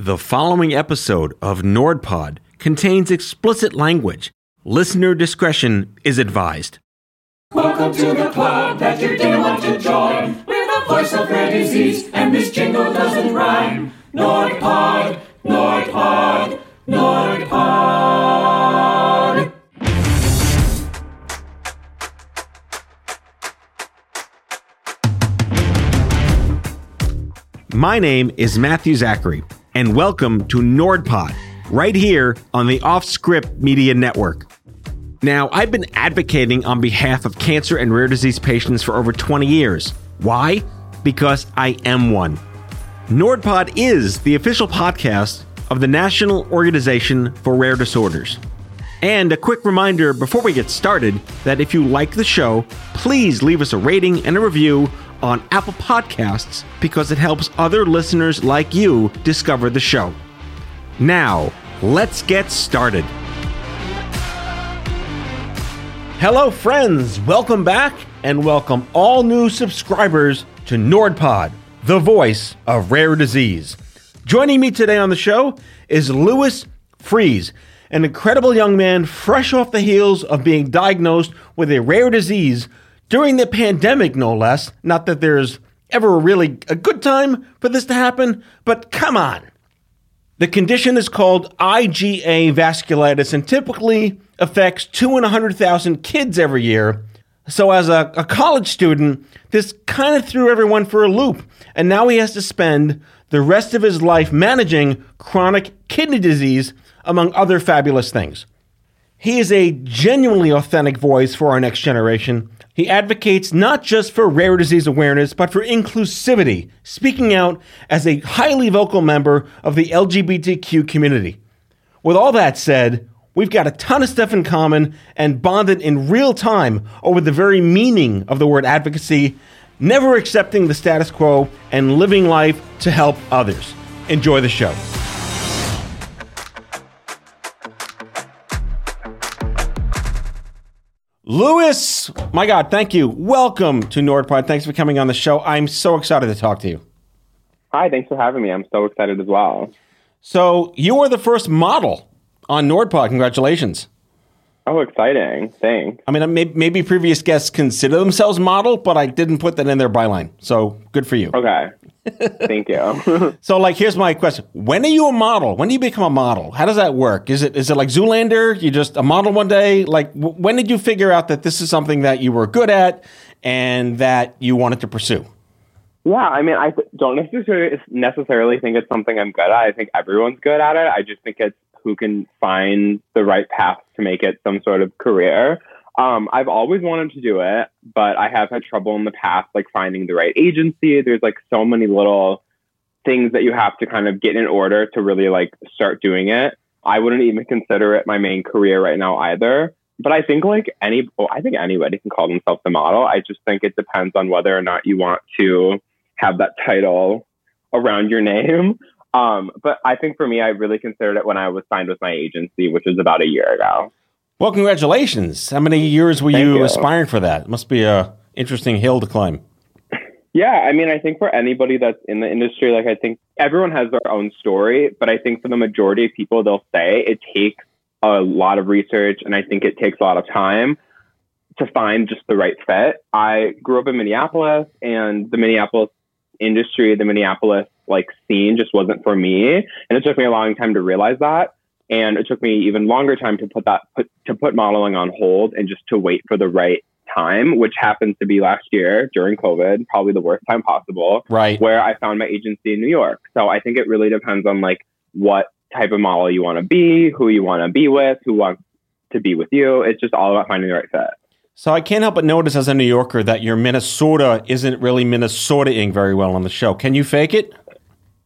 The following episode of NordPod contains explicit language. Listener discretion is advised. Welcome to the club that you didn't want to join. We're the voice of rare disease, and this jingle doesn't rhyme. NordPod, NordPod, NordPod. My name is Matthew Zachary, and welcome to NordPod, right here on the Off Script Media Network. Now, I've been advocating on behalf of cancer and rare disease patients for over 20 years. Why? Because I am one. NordPod is the official podcast of the National Organization for Rare Disorders. And a quick reminder before we get started that if you like the show, please leave us a rating and a review on Apple Podcasts because it helps other listeners like you discover the show. Now, let's get started. Hello, friends. Welcome back and welcome all new subscribers to NordPod, the voice of rare disease. Joining me today on the show is Lewis Freese, an incredible young man fresh off the heels of being diagnosed with a rare disease during the pandemic, no less. Not that there's ever really a good time for this to happen, but come on. The condition is called IgA vasculitis and typically affects two in 100,000 kids every year. So, as a, a college student, this kind of threw everyone for a loop. And now he has to spend the rest of his life managing chronic kidney disease, among other fabulous things. He is a genuinely authentic voice for our next generation. He advocates not just for rare disease awareness, but for inclusivity, speaking out as a highly vocal member of the LGBTQ community. With all that said, we've got a ton of stuff in common and bonded in real time over the very meaning of the word advocacy, never accepting the status quo and living life to help others. Enjoy the show. Lewis, my God, thank you. Welcome to NordPod. Thanks for coming on the show. I'm so excited to talk to you. Hi, thanks for having me. I'm so excited as well. So, you were the first model on NordPod. Congratulations. Oh, exciting. Thanks. I mean, maybe, maybe previous guests consider themselves model, but I didn't put that in their byline. So, good for you. Okay. Thank you. So, like, here's my question: When are you a model? When do you become a model? How does that work? Is it is it like Zoolander? You just a model one day? Like, w- when did you figure out that this is something that you were good at and that you wanted to pursue? yeah, I mean, I don't necessarily necessarily think it's something I'm good at. I think everyone's good at it. I just think it's who can find the right path to make it some sort of career. Um, I've always wanted to do it, but I have had trouble in the past, like finding the right agency. There's like so many little things that you have to kind of get in order to really like start doing it. I wouldn't even consider it my main career right now either. But I think like any, well, I think anybody can call themselves a model. I just think it depends on whether or not you want to have that title around your name. Um, but I think for me, I really considered it when I was signed with my agency, which was about a year ago. Well, congratulations! How many years were you, you. aspiring for that? It must be a interesting hill to climb. Yeah, I mean, I think for anybody that's in the industry, like I think everyone has their own story, but I think for the majority of people, they'll say it takes a lot of research and I think it takes a lot of time to find just the right fit. I grew up in Minneapolis and the Minneapolis industry, the Minneapolis like scene just wasn't for me. And it took me a long time to realize that. And it took me even longer time to put that put, to put modeling on hold and just to wait for the right time, which happens to be last year during COVID, probably the worst time possible, Right. where I found my agency in New York. So I think it really depends on like what type of model you want to be, who you want to be with, who wants to be with you. It's just all about finding the right fit. So I can't help but notice as a New Yorker that your Minnesota isn't really Minnesotaing very well on the show. Can you fake it?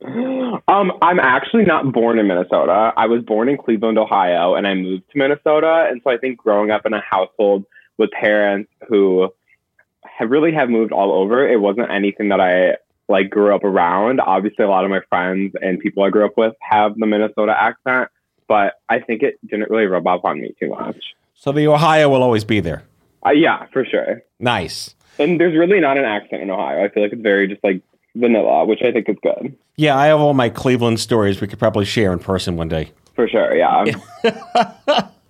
Um, I'm actually not born in Minnesota. I was born in Cleveland, Ohio, and I moved to Minnesota. And so I think growing up in a household with parents who have really have moved all over, it wasn't anything that I like grew up around. Obviously, a lot of my friends and people I grew up with have the Minnesota accent, but I think it didn't really rub off on me too much. So the Ohio will always be there. Uh, yeah, for sure. Nice. And there's really not an accent in Ohio. I feel like it's very just like vanilla, which I think is good. Yeah, I have all my Cleveland stories we could probably share in person one day. For sure, yeah.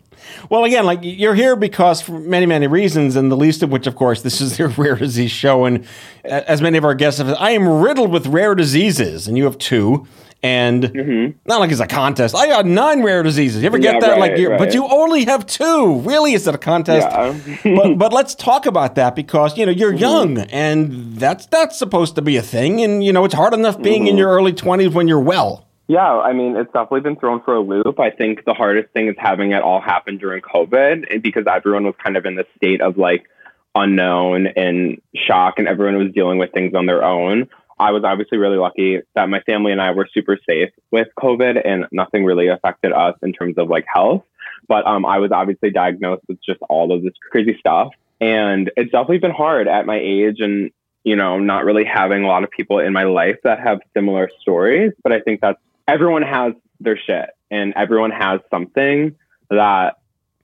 Well, again, like you're here because for many, many reasons, and the least of which, of course, this is your rare disease show. And as many of our guests have, I am riddled with rare diseases, and you have two. And Mm-hmm. not like it's a contest. I got nine rare diseases. You ever get Yeah, that? right, like, you're, but you only have two. Really, is it a contest? Yeah. but but let's talk about that because you know Mm-hmm. you're young, and that's that's supposed to be a thing. And you know it's hard enough being Mm-hmm. in your early twenties when you're well. Yeah, I mean, it's definitely been thrown for a loop. I think the hardest thing is having it all happen during COVID because everyone was kind of in the state of like unknown and shock, and everyone was dealing with things on their own. I was obviously really lucky that my family and I were super safe with COVID and nothing really affected us in terms of like health. But um, I was obviously diagnosed with just all of this crazy stuff. And it's definitely been hard at my age and, you know, not really having a lot of people in my life that have similar stories. But I think that's everyone has their shit and everyone has something that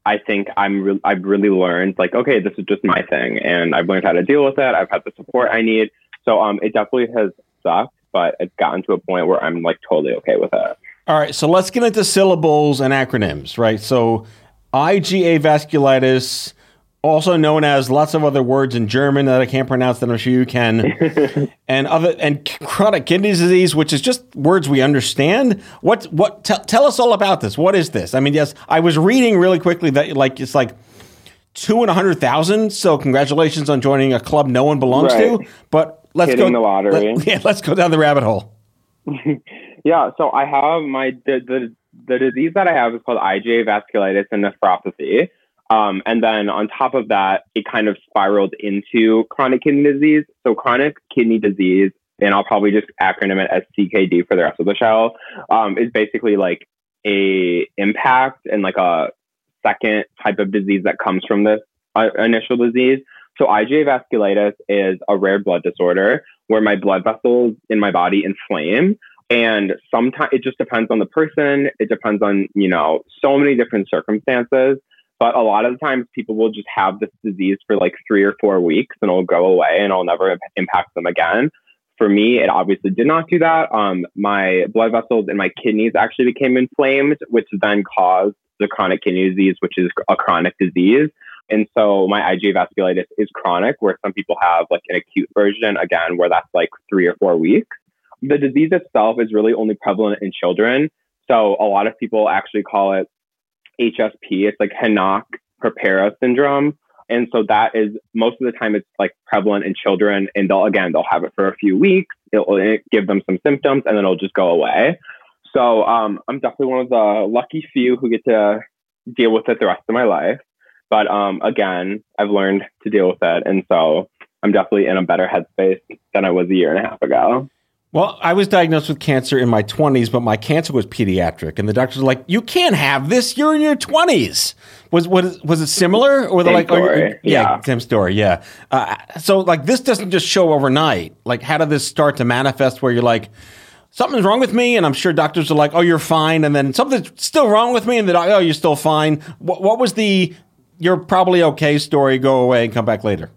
I think I'm re- I've really learned like okay this is just my thing and I've learned how to deal with it I've had the support I need so um it definitely has sucked but it's gotten to a point where I'm like totally okay with it All right, so let's get into syllables and acronyms, right? So, IgA vasculitis, also known as lots of other words in German that I can't pronounce that I'm sure you can, and other and chronic kidney disease, which is just words we understand. What what tell tell us all about this? What is this? I mean, yes, I was reading really quickly that like it's like two and a hundred thousand. So, congratulations on joining a club no one belongs to. But let's Hitting go the lottery. let- yeah, let's go down the rabbit hole. yeah so I have my the, the the disease that I have is called IgA vasculitis and nephropathy um, and then on top of that it kind of spiraled into chronic kidney disease so chronic kidney disease and I'll probably just acronym it as CKD for the rest of the show um, is basically like a impact and like a second type of disease that comes from this uh, initial disease. So IgA vasculitis is a rare blood disorder where my blood vessels in my body inflame. And sometimes it just depends on the person. It depends on, you know, so many different circumstances. But a lot of the times people will just have this disease for like three or four weeks and it'll go away and it'll never impact them again. For me, it obviously did not do that. Um, my blood vessels in my kidneys actually became inflamed, which then caused the chronic kidney disease, which is a chronic disease. And so my IgA vasculitis is chronic, where some people have like an acute version, again, where that's like three or four weeks. The disease itself is really only prevalent in children. So a lot of people actually call it HSP. It's like Henoch purpura syndrome. And so that is most of the time it's like prevalent in children. And they'll, again, they'll have it for a few weeks. It'll give them some symptoms and then it'll just go away. So um, I'm definitely one of the lucky few who get to deal with it the rest of my life. But um, again, I've learned to deal with it. And so I'm definitely in a better headspace than I was a year and a half ago. Well, I was diagnosed with cancer in my 20s, but my cancer was pediatric, and the doctors were like, "You can't have this. You're in your 20s." Was was was it similar, or they're like, oh, yeah, same story, yeah." Uh, so, like, this doesn't just show overnight. Like, how did this start to manifest? Where you're like, something's wrong with me, and I'm sure doctors are like, "Oh, you're fine," and then something's still wrong with me, and like, "Oh, you're still fine." What, what was the "you're probably okay" story? Go away and come back later.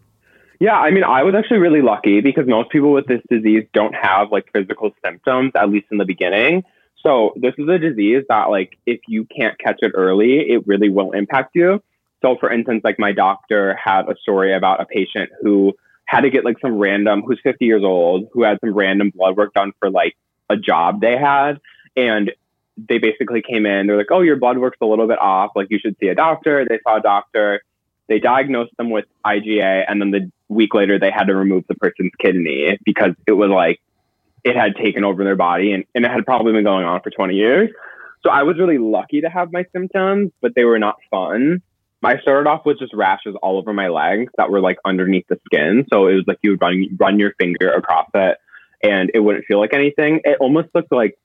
Yeah, I mean, I was actually really lucky because most people with this disease don't have like physical symptoms, at least in the beginning. So this is a disease that like if you can't catch it early, it really will impact you. So for instance, like my doctor had a story about a patient who had to get like some random who's 50 years old, who had some random blood work done for like a job they had and they basically came in, they're like, "Oh, your blood work's a little bit off, like you should see a doctor." They saw a doctor they diagnosed them with IgA, and then the week later they had to remove the person's kidney because it was like it had taken over their body and, and it had probably been going on for 20 years. So I was really lucky to have my symptoms, but they were not fun. I started off with just rashes all over my legs that were like underneath the skin. So it was like you would run run your finger across it and it wouldn't feel like anything. It almost looked like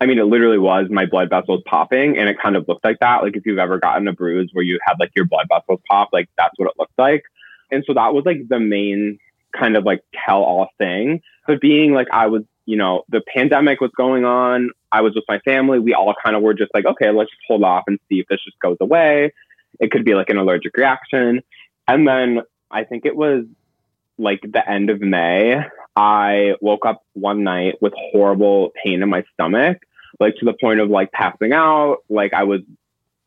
I mean, it literally was my blood vessels popping and it kind of looked like that. Like if you've ever gotten a bruise where you had like your blood vessels pop, like that's what it looked like. And so that was like the main kind of like tell all thing. But being like I was, you know, the pandemic was going on. I was with my family. We all kind of were just like, okay, let's just hold off and see if this just goes away. It could be like an allergic reaction. And then I think it was like the end of May. I woke up one night with horrible pain in my stomach, like to the point of like passing out. Like I was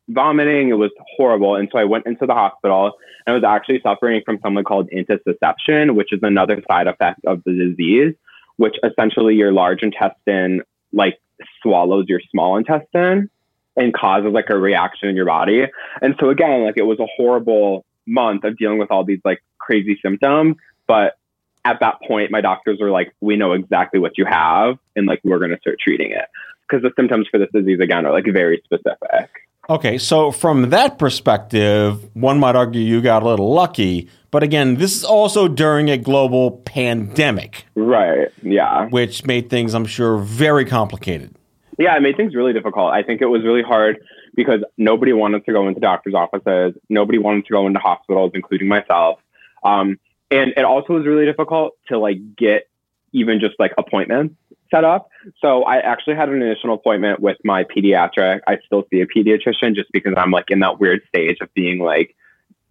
vomiting. It was horrible. And so I went into the hospital and I was actually suffering from something called intussusception, which is another side effect of the disease, which essentially your large intestine like swallows your small intestine and causes like a reaction in your body. And so again, like it was a horrible month of dealing with all these like crazy symptoms. But at that point, my doctors were like, we know exactly what you have and like we're going to start treating it. Because the symptoms for this disease, again, are like very specific. Okay, so from that perspective, one might argue you got a little lucky. But again, this is also during a global pandemic. Right. Yeah. Which made things, I'm sure, very complicated. Yeah, it made things really difficult. I think it was really hard because nobody wanted to go into doctor's offices. Nobody wanted to go into hospitals, including myself. Um, and it also was really difficult to like get even just like appointments set up. So I actually had an initial appointment with my pediatric. I still see a pediatrician just because I'm like in that weird stage of being like,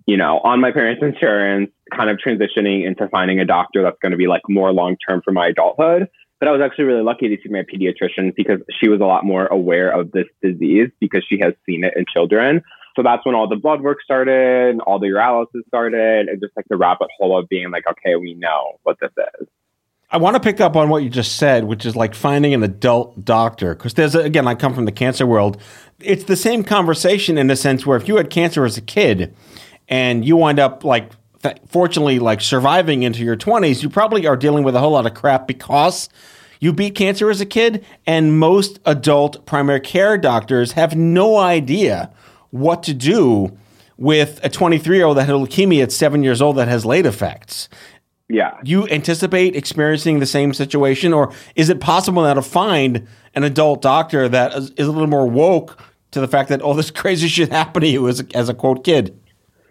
you know, on my parents' insurance, kind of transitioning into finding a doctor that's going to be like more long term for my adulthood. But I was actually really lucky to see my pediatrician because she was a lot more aware of this disease because she has seen it in children. So that's when all the blood work started, all the urology started, and just like the rabbit hole of being like, okay, we know what this is. I want to pick up on what you just said, which is like finding an adult doctor. Because there's, a, again, I come from the cancer world. It's the same conversation in the sense where if you had cancer as a kid and you wind up like, th- fortunately, like surviving into your 20s, you probably are dealing with a whole lot of crap because you beat cancer as a kid. And most adult primary care doctors have no idea what to do with a 23 year old that had leukemia at seven years old that has late effects. Yeah. You anticipate experiencing the same situation, or is it possible now to find an adult doctor that is, is a little more woke to the fact that all this crazy shit happened to you as a, as a quote kid?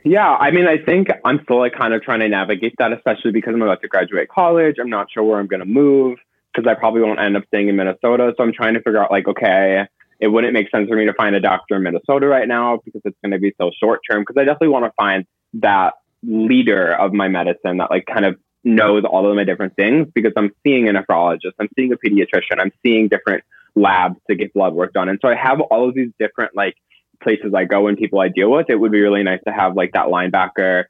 Yeah, I mean, I think I'm still like kind of trying to navigate that, especially because I'm about to graduate college. I'm not sure where I'm going to move because I probably won't end up staying in Minnesota. So I'm trying to figure out, like, okay, it wouldn't make sense for me to find a doctor in Minnesota right now because it's going to be so short term. Because I definitely want to find that leader of my medicine that like kind of knows all of my different things because I'm seeing a nephrologist, I'm seeing a pediatrician, I'm seeing different labs to get blood work done. And so I have all of these different like places I go and people I deal with. It would be really nice to have like that linebacker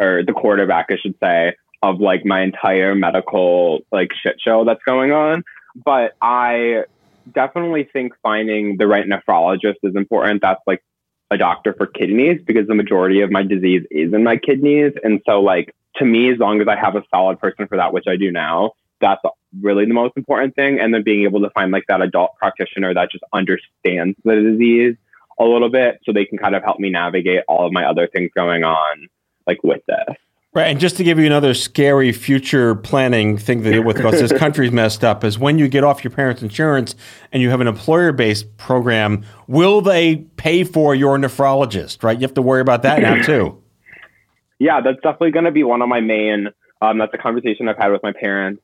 or the quarterback, I should say, of like my entire medical like shit show that's going on. But I definitely think finding the right nephrologist is important. That's like a doctor for kidneys because the majority of my disease is in my kidneys. And so like to me, as long as I have a solid person for that, which I do now, that's really the most important thing. And then being able to find like that adult practitioner that just understands the disease a little bit so they can kind of help me navigate all of my other things going on, like with this. Right, and just to give you another scary future planning thing to deal with because this country's messed up is when you get off your parents' insurance and you have an employer-based program, will they pay for your nephrologist? Right, you have to worry about that now too. Yeah, that's definitely going to be one of my main. Um, that's a conversation I've had with my parents.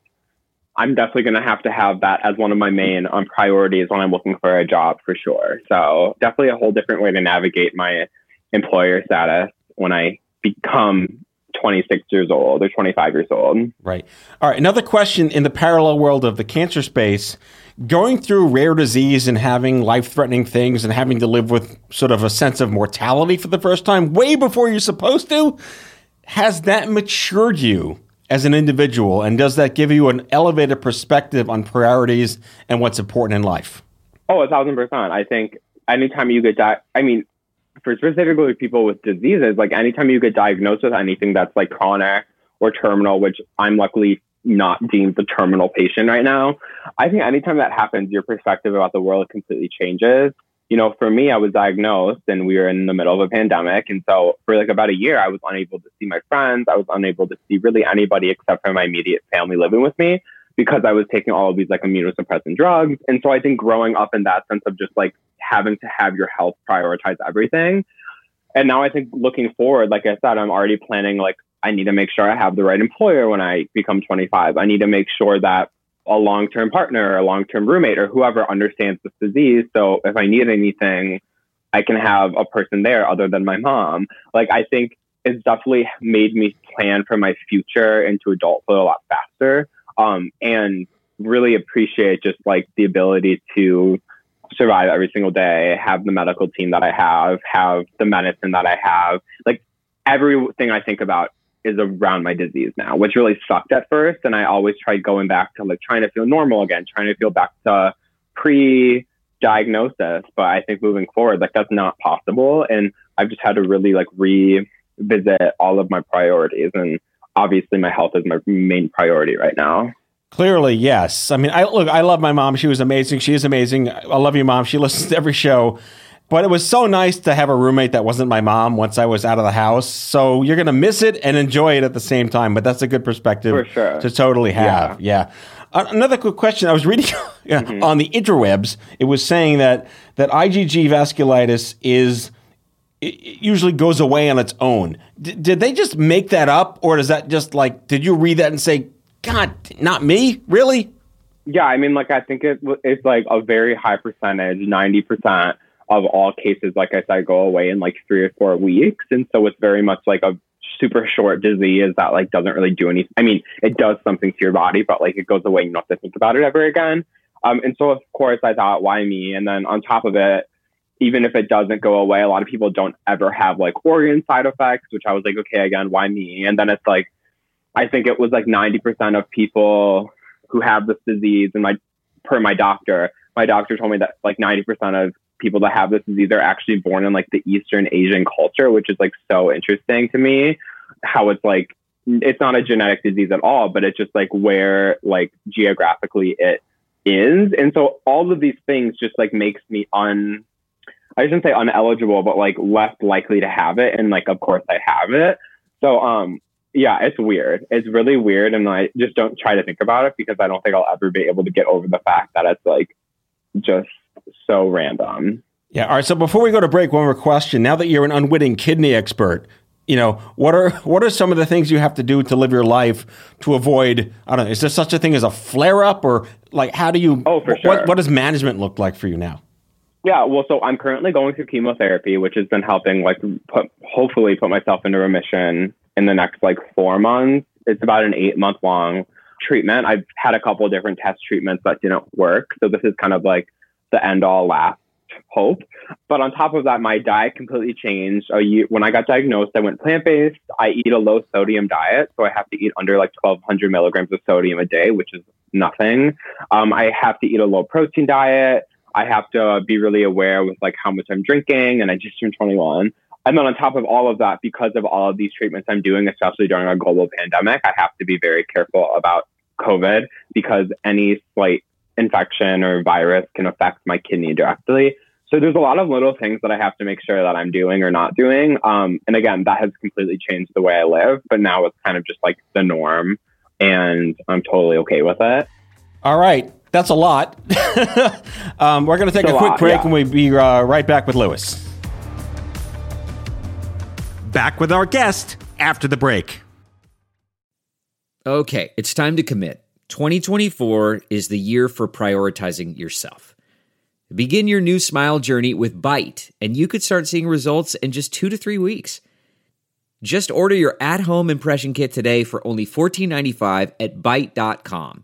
I'm definitely going to have to have that as one of my main um, priorities when I'm looking for a job for sure. So definitely a whole different way to navigate my employer status when I become 26 years old or 25 years old. Right. All right. Another question in the parallel world of the cancer space going through rare disease and having life threatening things and having to live with sort of a sense of mortality for the first time, way before you're supposed to, has that matured you as an individual? And does that give you an elevated perspective on priorities and what's important in life? Oh, a thousand percent. I think anytime you get that, I mean, for specifically people with diseases, like anytime you get diagnosed with anything that's like chronic or terminal, which I'm luckily not deemed the terminal patient right now, I think anytime that happens, your perspective about the world completely changes. You know, for me, I was diagnosed and we were in the middle of a pandemic. And so for like about a year, I was unable to see my friends. I was unable to see really anybody except for my immediate family living with me because I was taking all of these like immunosuppressant drugs. And so I think growing up in that sense of just like having to have your health prioritize everything. And now I think looking forward, like I said, I'm already planning like I need to make sure I have the right employer when I become 25. I need to make sure that a long term partner a long term roommate or whoever understands this disease. So if I need anything, I can have a person there other than my mom. Like, I think it's definitely made me plan for my future into adulthood a lot faster um, and really appreciate just like the ability to survive every single day, have the medical team that I have, have the medicine that I have. Like, everything I think about is around my disease now, which really sucked at first. And I always tried going back to like trying to feel normal again, trying to feel back to pre diagnosis. But I think moving forward, like that's not possible. And I've just had to really like revisit all of my priorities. And obviously my health is my main priority right now. Clearly, yes. I mean, I look, I love my mom. She was amazing. She is amazing. I love you, mom. She listens to every show. But it was so nice to have a roommate that wasn't my mom once I was out of the house. So you're going to miss it and enjoy it at the same time. But that's a good perspective sure. to totally have. Yeah. yeah. Another quick question. I was reading mm-hmm. on the interwebs. It was saying that that IgG vasculitis is usually goes away on its own. D- did they just make that up, or does that just like? Did you read that and say, "God, not me, really"? Yeah, I mean, like I think it, it's like a very high percentage, ninety percent of all cases, like I said, go away in like three or four weeks. And so it's very much like a super short disease that like doesn't really do anything. I mean, it does something to your body, but like it goes away. You don't have to think about it ever again. Um, and so of course I thought, why me? And then on top of it, even if it doesn't go away, a lot of people don't ever have like organ side effects, which I was like, okay, again, why me? And then it's like, I think it was like 90% of people who have this disease and my, per my doctor, my doctor told me that like 90% of people that have this disease are actually born in like the Eastern Asian culture, which is like so interesting to me. How it's like it's not a genetic disease at all, but it's just like where like geographically it is. And so all of these things just like makes me un I shouldn't say uneligible, but like less likely to have it. And like of course I have it. So um yeah, it's weird. It's really weird and I just don't try to think about it because I don't think I'll ever be able to get over the fact that it's like just so random. Yeah. All right. So before we go to break, one more question. Now that you're an unwitting kidney expert, you know what are what are some of the things you have to do to live your life to avoid? I don't know. Is there such a thing as a flare up, or like how do you? Oh, for sure. What, what does management look like for you now? Yeah, well, so I'm currently going through chemotherapy, which has been helping, like, put, hopefully put myself into remission in the next like four months. It's about an eight month long treatment. I've had a couple different test treatments that didn't work, so this is kind of like the end all last hope. But on top of that, my diet completely changed. When I got diagnosed, I went plant based. I eat a low sodium diet, so I have to eat under like 1,200 milligrams of sodium a day, which is nothing. Um, I have to eat a low protein diet. I have to be really aware with like how much I'm drinking, and I just turned 21. And then on top of all of that, because of all of these treatments I'm doing, especially during a global pandemic, I have to be very careful about COVID because any slight infection or virus can affect my kidney directly. So there's a lot of little things that I have to make sure that I'm doing or not doing. Um, and again, that has completely changed the way I live, but now it's kind of just like the norm and I'm totally okay with it. All right. That's a lot. um, we're going to take a, a, quick lot, break yeah. and we'll be uh, right back with Lewis. Back with our guest after the break. Okay, it's time to commit. 2024 is the year for prioritizing yourself. Begin your new smile journey with Byte, and you could start seeing results in just two to three weeks. Just order your at home impression kit today for only $14.95 at Byte.com.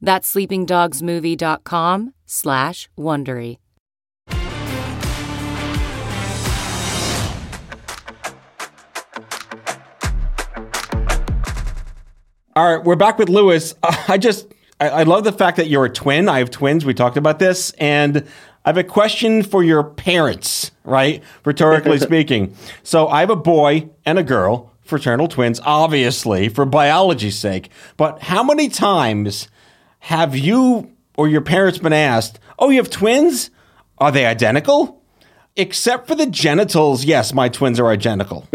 That's sleepingdogsmovie.com slash Wondery. All right, we're back with Lewis. Uh, I just, I, I love the fact that you're a twin. I have twins. We talked about this. And I have a question for your parents, right? Rhetorically speaking. So I have a boy and a girl, fraternal twins, obviously, for biology's sake. But how many times have you or your parents been asked, oh, you have twins? Are they identical? Except for the genitals, yes, my twins are identical.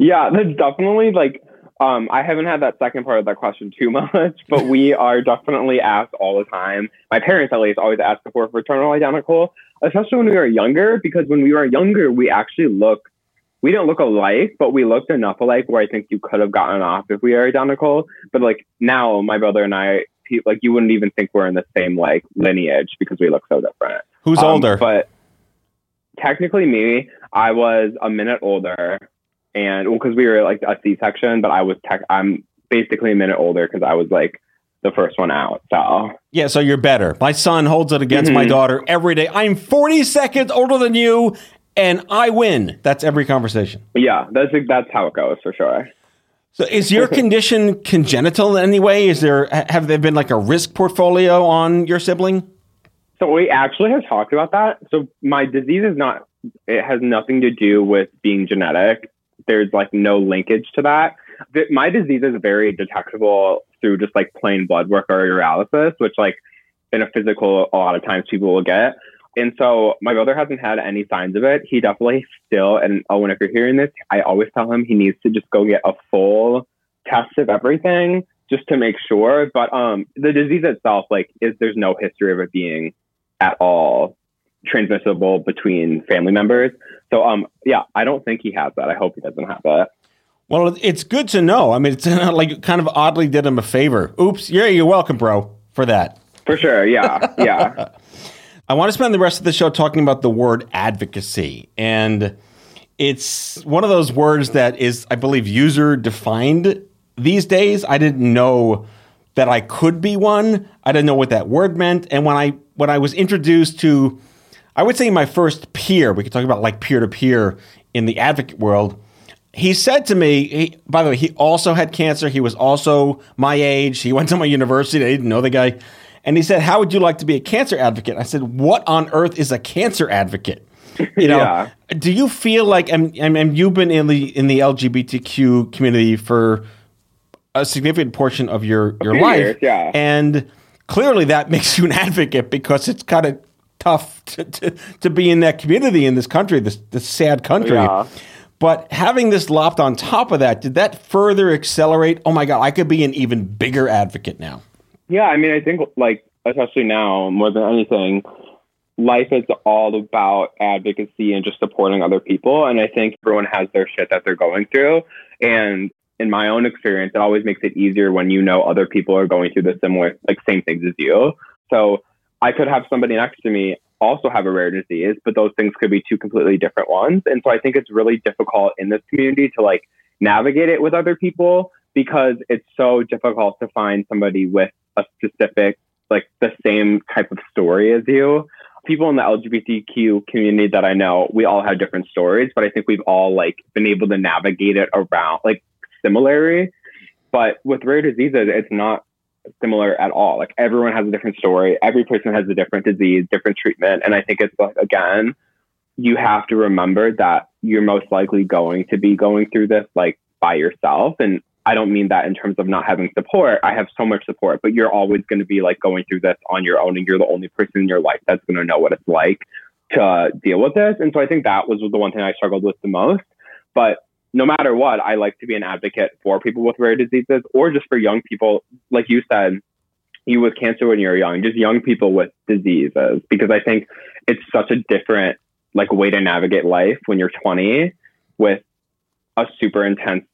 yeah, that's definitely like um, I haven't had that second part of that question too much, but we are definitely asked all the time. My parents, at least, always ask if we're fraternal identical, especially when we were younger, because when we were younger, we actually look, we didn't look alike, but we looked enough alike where I think you could have gotten off if we are identical. But like now, my brother and I, he, like you wouldn't even think we're in the same like lineage because we look so different. Who's Um, older? But technically, me, I was a minute older, and well, because we were like a C-section, but I was tech. I'm basically a minute older because I was like the first one out. So Yeah, so you're better. My son holds it against my Mhm. daughter every day. I'm 40 seconds older than you, and I win. That's every conversation. yeah, that's that's how it goes for sure. So, is your condition congenital in any way? Is there have there been like a risk portfolio on your sibling? So we actually have talked about that. So my disease is not. It has nothing to do with being genetic. There's like no linkage to that. My disease is very detectable through just like plain blood work or urinalysis, which like in a physical, a lot of times people will get. And so my brother hasn't had any signs of it. He definitely still, and Owen, if you're hearing this, I always tell him he needs to just go get a full test of everything just to make sure. But um, the disease itself, like, is there's no history of it being at all transmissible between family members. So um, yeah, I don't think he has that. I hope he doesn't have that. Well, it's good to know. I mean, it's like kind of oddly did him a favor. Oops. Yeah, you're welcome, bro, for that. For sure. Yeah. Yeah. I want to spend the rest of the show talking about the word advocacy. And it's one of those words that is, I believe, user defined these days. I didn't know that I could be one. I didn't know what that word meant. And when I when I was introduced to I would say my first peer, we could talk about like peer to peer in the advocate world. He said to me, he, by the way, he also had cancer. He was also my age. He went to my university. I didn't know the guy. And he said, How would you like to be a cancer advocate? I said, What on earth is a cancer advocate? You know, Yeah. do you feel like I mean, you've been in the in the LGBTQ community for a significant portion of your your life, years, yeah. and clearly that makes you an advocate because it's kind of tough to, to, to be in that community in this country, this this sad country. Yeah. But having this lopped on top of that, did that further accelerate? Oh my God, I could be an even bigger advocate now. Yeah, I mean, I think like especially now more than anything, life is all about advocacy and just supporting other people. And I think everyone has their shit that they're going through. And in my own experience, it always makes it easier when you know other people are going through the similar, like same things as you. So I could have somebody next to me also have a rare disease, but those things could be two completely different ones. And so I think it's really difficult in this community to like navigate it with other people because it's so difficult to find somebody with a specific, like the same type of story as you. People in the LGBTQ community that I know, we all have different stories, but I think we've all like been able to navigate it around like similarly. But with rare diseases, it's not similar at all. Like everyone has a different story. Every person has a different disease, different treatment. And I think it's like, again, you have to remember that you're most likely going to be going through this like by yourself. And I don't mean that in terms of not having support. I have so much support, but you're always going to be like going through this on your own, and you're the only person in your life that's going to know what it's like to uh, deal with this. And so I think that was the one thing I struggled with the most. But no matter what, I like to be an advocate for people with rare diseases or just for young people. Like you said, you with cancer when you're young, just young people with diseases, because I think it's such a different like way to navigate life when you're 20 with a super intense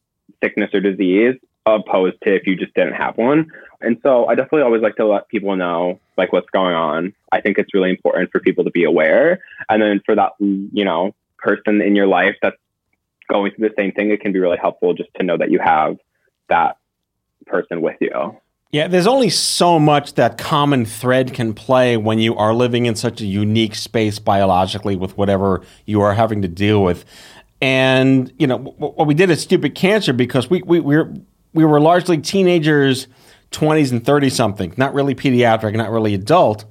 sickness or disease opposed to if you just didn't have one. And so I definitely always like to let people know like what's going on. I think it's really important for people to be aware. And then for that, you know, person in your life that's going through the same thing, it can be really helpful just to know that you have that person with you. Yeah, there's only so much that common thread can play when you are living in such a unique space biologically with whatever you are having to deal with. And, you know, what we did at Stupid Cancer, because we, we, we, were, we were largely teenagers, 20s and 30 something, not really pediatric, not really adult.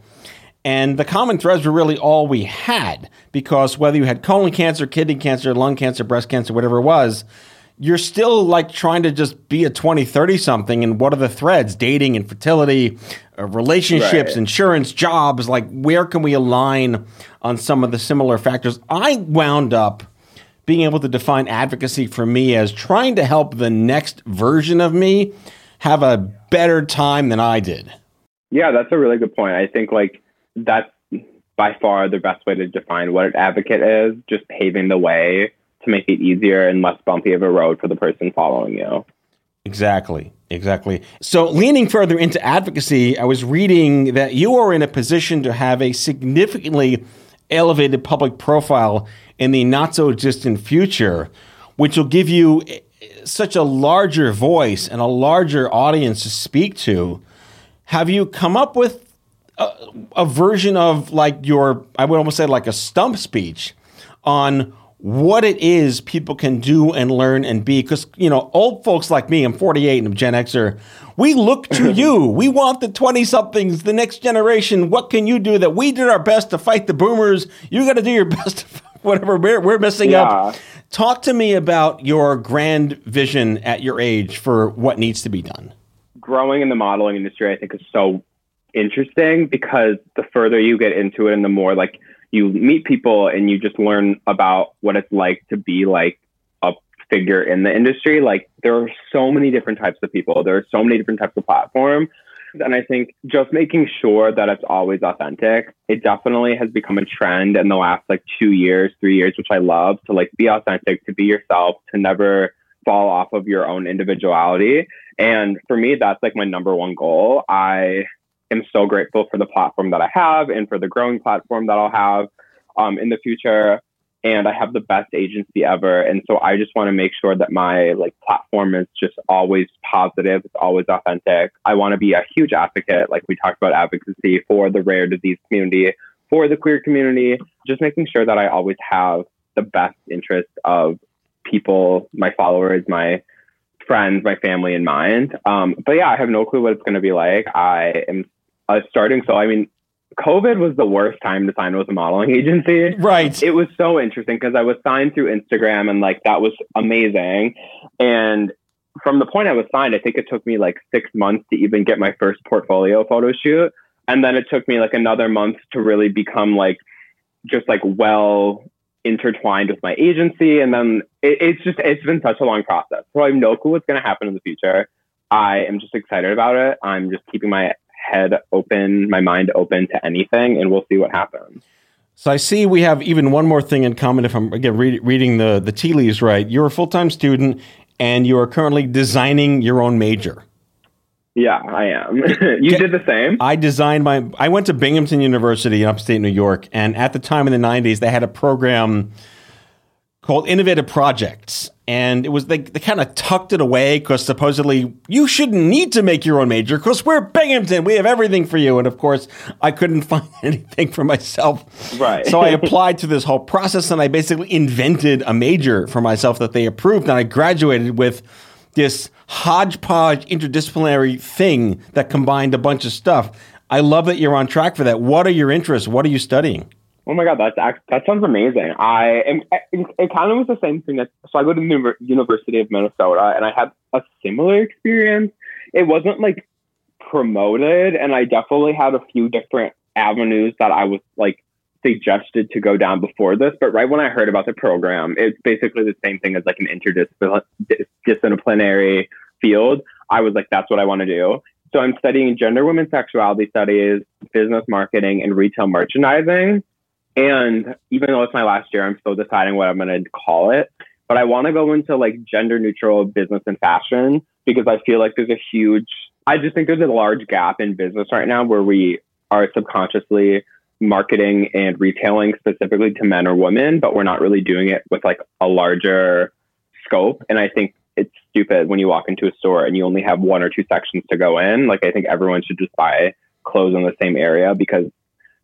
And the common threads were really all we had because whether you had colon cancer, kidney cancer, lung cancer, breast cancer, whatever it was, you're still like trying to just be a 20, 30 something. And what are the threads? Dating, infertility, uh, relationships, right. insurance, jobs. Like, where can we align on some of the similar factors? I wound up being able to define advocacy for me as trying to help the next version of me have a better time than I did. Yeah, that's a really good point. I think like that's by far the best way to define what an advocate is, just paving the way to make it easier and less bumpy of a road for the person following you. Exactly. Exactly. So, leaning further into advocacy, I was reading that you are in a position to have a significantly elevated public profile in the not so distant future, which will give you eh, such a larger voice and a larger audience to speak to. Have you come up with a, a version of like your, I would almost say like a stump speech on what it is people can do and learn and be. Because, you know, old folks like me, I'm 48 and I'm Gen Xer, we look to you. We want the 20 somethings, the next generation. What can you do that we did our best to fight the boomers? You got to do your best, whatever we're, we're messing yeah. up. Talk to me about your grand vision at your age for what needs to be done. Growing in the modeling industry, I think, is so interesting because the further you get into it and the more like you meet people and you just learn about what it's like to be like a figure in the industry. Like there are so many different types of people. There are so many different types of platform. And I think just making sure that it's always authentic, it definitely has become a trend in the last like two years, three years, which I love to like be authentic, to be yourself, to never fall off of your own individuality. And for me, that's like my number one goal. I am so grateful for the platform that I have and for the growing platform that I'll have um, in the future. And I have the best agency ever. And so I just want to make sure that my like platform is just always positive. It's always authentic. I want to be a huge advocate, like we talked about advocacy for the rare disease community, for the queer community, just making sure that I always have the best interest of people, my followers, my friends, my family in mind. Um, but yeah, I have no clue what it's going to be like. I am uh, starting. So, I mean, COVID was the worst time to sign with a modeling agency. Right. It was so interesting because I was signed through Instagram and like that was amazing. And from the point I was signed, I think it took me like six months to even get my first portfolio photo shoot. And then it took me like another month to really become like just like well intertwined with my agency. And then it, it's just, it's been such a long process. So I have no clue what's going to happen in the future. I am just excited about it. I'm just keeping my head open, my mind open to anything, and we'll see what happens. So I see we have even one more thing in common. If I'm again read, reading the the tea leaves right, you're a full time student and you are currently designing your own major. Yeah, I am. you did the same. I designed my. I went to Binghamton University in upstate New York, and at the time in the '90s, they had a program called Innovative Projects. And it was they, they kind of tucked it away because supposedly you shouldn't need to make your own major because we're Binghamton. We have everything for you. And of course, I couldn't find anything for myself. Right. so I applied to this whole process and I basically invented a major for myself that they approved. And I graduated with this hodgepodge interdisciplinary thing that combined a bunch of stuff. I love that you're on track for that. What are your interests? What are you studying? Oh my god, that's act- that sounds amazing. I am. It, kind of was the same thing. That, so I go to the University of Minnesota, and I had a similar experience. It wasn't like promoted, and I definitely had a few different avenues that I was like suggested to go down before this. But right when I heard about the program, it's basically the same thing as like an interdisciplinary field. I was like, that's what I want to do. So I'm studying gender, women, sexuality studies, business marketing, and retail merchandising. And even though it's my last year, I'm still deciding what I'm going to call it. But I want to go into like gender neutral business and fashion because I feel like there's a huge, I just think there's a large gap in business right now where we are subconsciously marketing and retailing specifically to men or women, but we're not really doing it with like a larger scope. And I think it's stupid when you walk into a store and you only have one or two sections to go in. Like I think everyone should just buy clothes in the same area because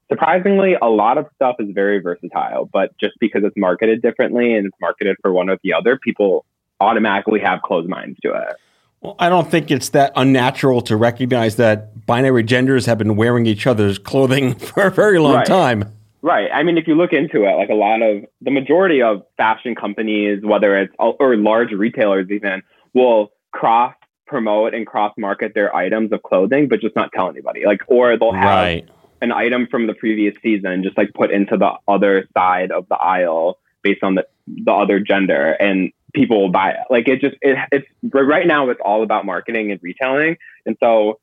surprisingly a lot of stuff is very versatile, but just because it's marketed differently and it's marketed for one or the other, people automatically have closed minds to it. Well, I don't think it's that unnatural to recognize that binary genders have been wearing each other's clothing for a very long Right. time. Right. I mean, if you look into it, like a lot of the majority of fashion companies, whether it's oh, or large retailers even, will cross promote and cross market their items of clothing, but just not tell anybody. Like, or they'll have Right. An item from the previous season just like put into the other side of the aisle based on the the other gender, and people will buy it. Like, it just it, it's right now it's all about marketing and retailing, and so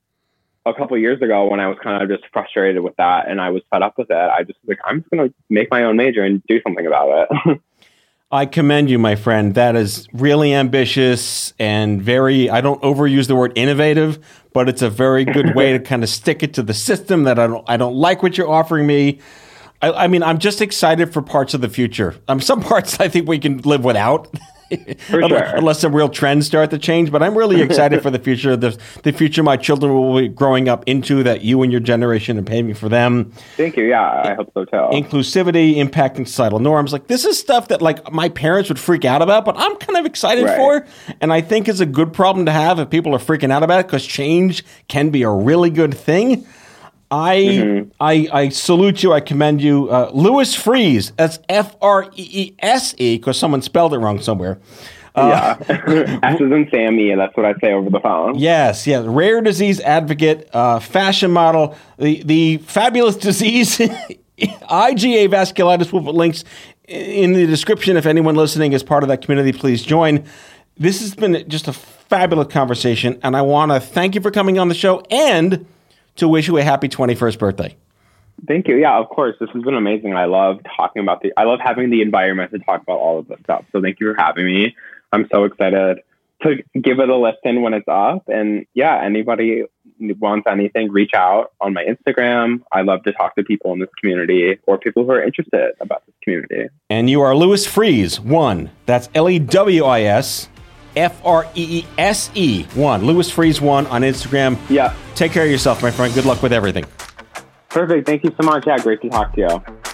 a couple years ago when I was kind of just frustrated with that and I was fed up with it, I just like, I'm just going to make my own major and do something about it. I commend you, my friend. That is really ambitious and very, I don't overuse the word innovative, but it's a very good way to kind of stick it to the system that I don't, I don't like what you're offering me. I, I mean, I'm just excited for parts of the future. Um, some parts I think we can live without. Unless, sure. unless some real trends start to change, but I'm really excited for the future. The, the future my children will be growing up into that you and your generation are paving for them Thank you. Yeah, I hope so too. inclusivity, impacting societal norms. Like this is stuff that like my parents would freak out about, but I'm kind of excited Right. for, and I think is a good problem to have if people are freaking out about it because change can be a really good thing. I Mm-hmm. I I salute you. I commend you, uh, Lewis Freese. That's F R E E S E because someone spelled it wrong somewhere. yeah. S is in Sammy, and that's what I say over the phone. Yes, yes. Rare disease advocate, uh, fashion model, the the fabulous disease, IgA vasculitis. We'll put links in the description. If anyone listening is part of that community, please join. This has been just a fabulous conversation, and I want to thank you for coming on the show and to wish you a happy 21st birthday. Thank you. Yeah, of course. This has been amazing. I love talking about the. I love having the environment to talk about all of this stuff. So thank you for having me. I'm so excited to give it a listen when it's up. And yeah, anybody wants anything, reach out on my Instagram. I love to talk to people in this community or people who are interested about this community. And you are Lewis Freese, one. That's L E W I S F R E E S E, one. Lewis Freese, one on Instagram. Yeah. Take care of yourself, my friend. Good luck with everything. Perfect. Thank you so much. Yeah, great to talk to you.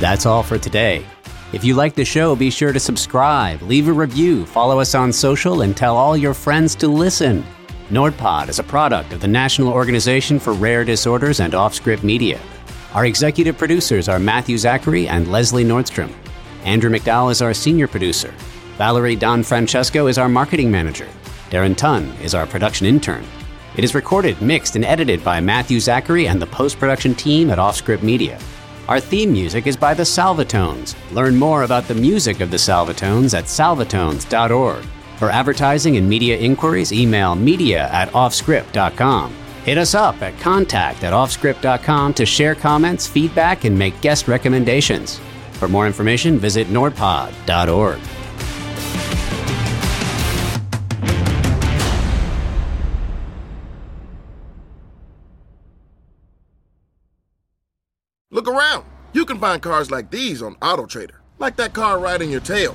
That's all for today. If you like the show, be sure to subscribe, leave a review, follow us on social, and tell all your friends to listen. NordPod is a product of the National Organization for Rare Disorders and Offscript Media. Our executive producers are Matthew Zachary and Leslie Nordstrom. Andrew McDowell is our senior producer. Valerie Don Francesco is our marketing manager. Darren Tunn is our production intern. It is recorded, mixed, and edited by Matthew Zachary and the post production team at Offscript Media. Our theme music is by the Salvatones. Learn more about the music of the Salvatones at salvatones.org. For advertising and media inquiries, email media at offscript.com. Hit us up at contact at offscript.com to share comments, feedback, and make guest recommendations. For more information, visit nordpod.org. Look around. You can find cars like these on AutoTrader, like that car right in your tail.